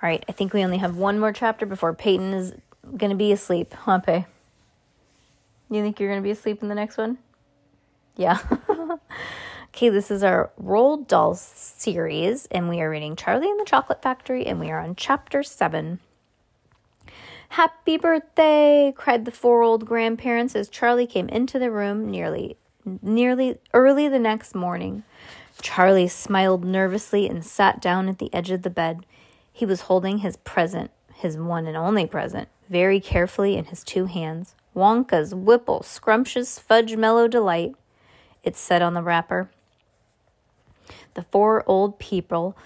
All right, I think we only have one more chapter before Peyton is going to be asleep. Huh, Pey? You think you're going to be asleep in the next one? Yeah. okay, this is our Roald Dahl series, and we are reading Charlie and the Chocolate Factory, and we are on chapter 7. Happy birthday! cried the four old grandparents as Charlie came into the room nearly nearly early the next morning. Charlie smiled nervously and sat down at the edge of the bed. He was holding his present, his one and only present, very carefully in his two hands. Wonka's Whipple Scrumptious Fudge Mallow Delight, it said on the wrapper. The four old people,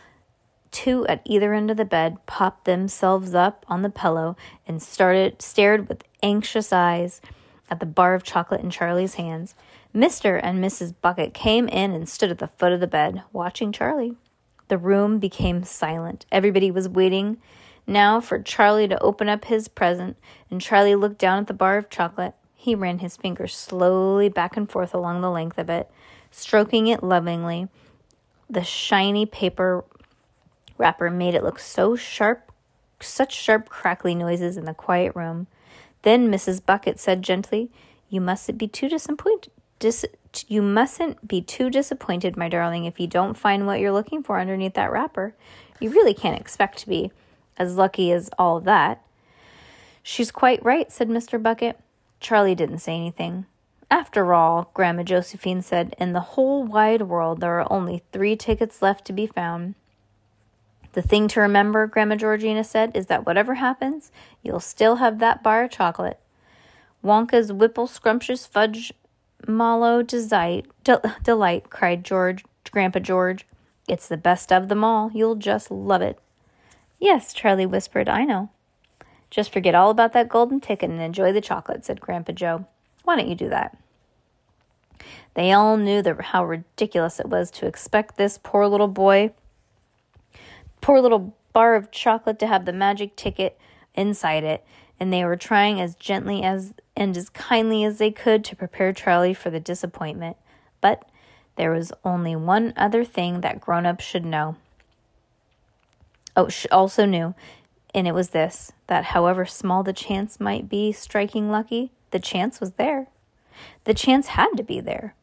two at either end of the bed, popped themselves up on the pillow and started stared with anxious eyes at the bar of chocolate in Charlie's hands. Mr. and Mrs. Bucket came in and stood at the foot of the bed, watching Charlie. The room became silent. Everybody was waiting now for Charlie to open up his present, and Charlie looked down at the bar of chocolate. He ran his fingers slowly back and forth along the length of it, stroking it lovingly. The shiny paper wrapper made it look so sharp, such sharp, crackly noises in the quiet room. Then Mrs. Bucket said gently, You mustn't be too disappointed. Dis- you mustn't be too disappointed, my darling, if you don't find what you're looking for underneath that wrapper. You really can't expect to be as lucky as all of that. She's quite right, said Mr. Bucket. Charlie didn't say anything. After all, Grandma Josephine said, in the whole wide world there are only three tickets left to be found. The thing to remember, Grandma Georgina said, is that whatever happens, you'll still have that bar of chocolate. Wonka's Whipple Scrumptious Fudge Mallow delight, delight, cried George, Grandpa George. It's the best of them all. You'll just love it. Yes, Charlie whispered, I know. Just forget all about that golden ticket and enjoy the chocolate, said Grandpa Joe. Why don't you do that? They all knew the, how ridiculous it was to expect this poor little boy, poor little bar of chocolate to have the magic ticket inside it, and they were trying as gently as and as kindly as they could to prepare Charlie for the disappointment. But there was only one other thing that grown ups should know. Oh, she also knew, and it was this that however small the chance might be striking lucky, the chance was there. The chance had to be there.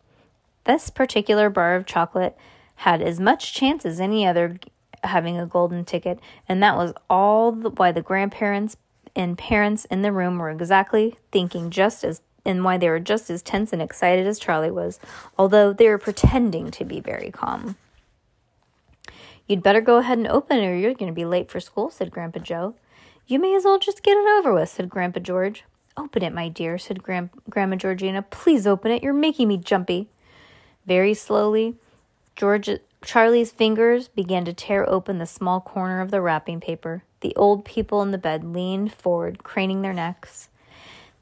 This particular bar of chocolate had as much chance as any other having a golden ticket, and that was all the, why the grandparents and parents in the room were exactly thinking just as and why they were just as tense and excited as Charlie was, although they were pretending to be very calm. You'd better go ahead and open it or you're going to be late for school, said Grandpa Joe. You may as well just get it over with, said Grandpa George. Open it, my dear, said Gram- Grandma Georgina. Please open it. You're making me jumpy. Very slowly, George Charlie's fingers began to tear open the small corner of the wrapping paper. The old people in the bed leaned forward, craning their necks.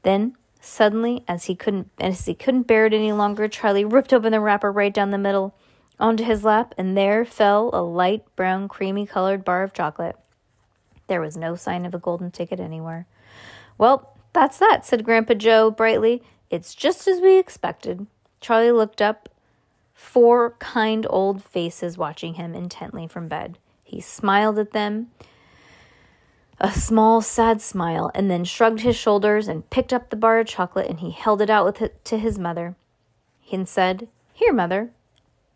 Then, suddenly, as he couldn't as he couldn't bear it any longer, Charlie ripped open the wrapper right down the middle onto his lap, and there fell a light brown, creamy colored bar of chocolate. There was no sign of a golden ticket anywhere. Well, that's that, said Grandpa Joe brightly. It's just as we expected. Charlie looked up, four kind old faces watching him intently from bed. He smiled at them a small, sad smile, and then shrugged his shoulders and picked up the bar of chocolate and he held it out with it to his mother. He said, Here, mother,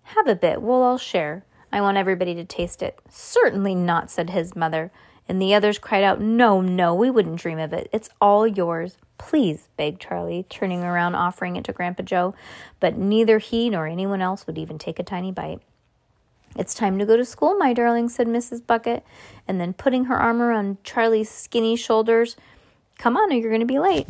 have a bit. We'll all share. I want everybody to taste it. Certainly not, said his mother. And the others cried out, No, no, we wouldn't dream of it. It's all yours. Please, begged Charlie, turning around, offering it to Grandpa Joe. But neither he nor anyone else would even take a tiny bite. It's time to go to school, my darling, said Mrs. Bucket, and then putting her arm around Charlie's skinny shoulders, Come on, or you're going to be late.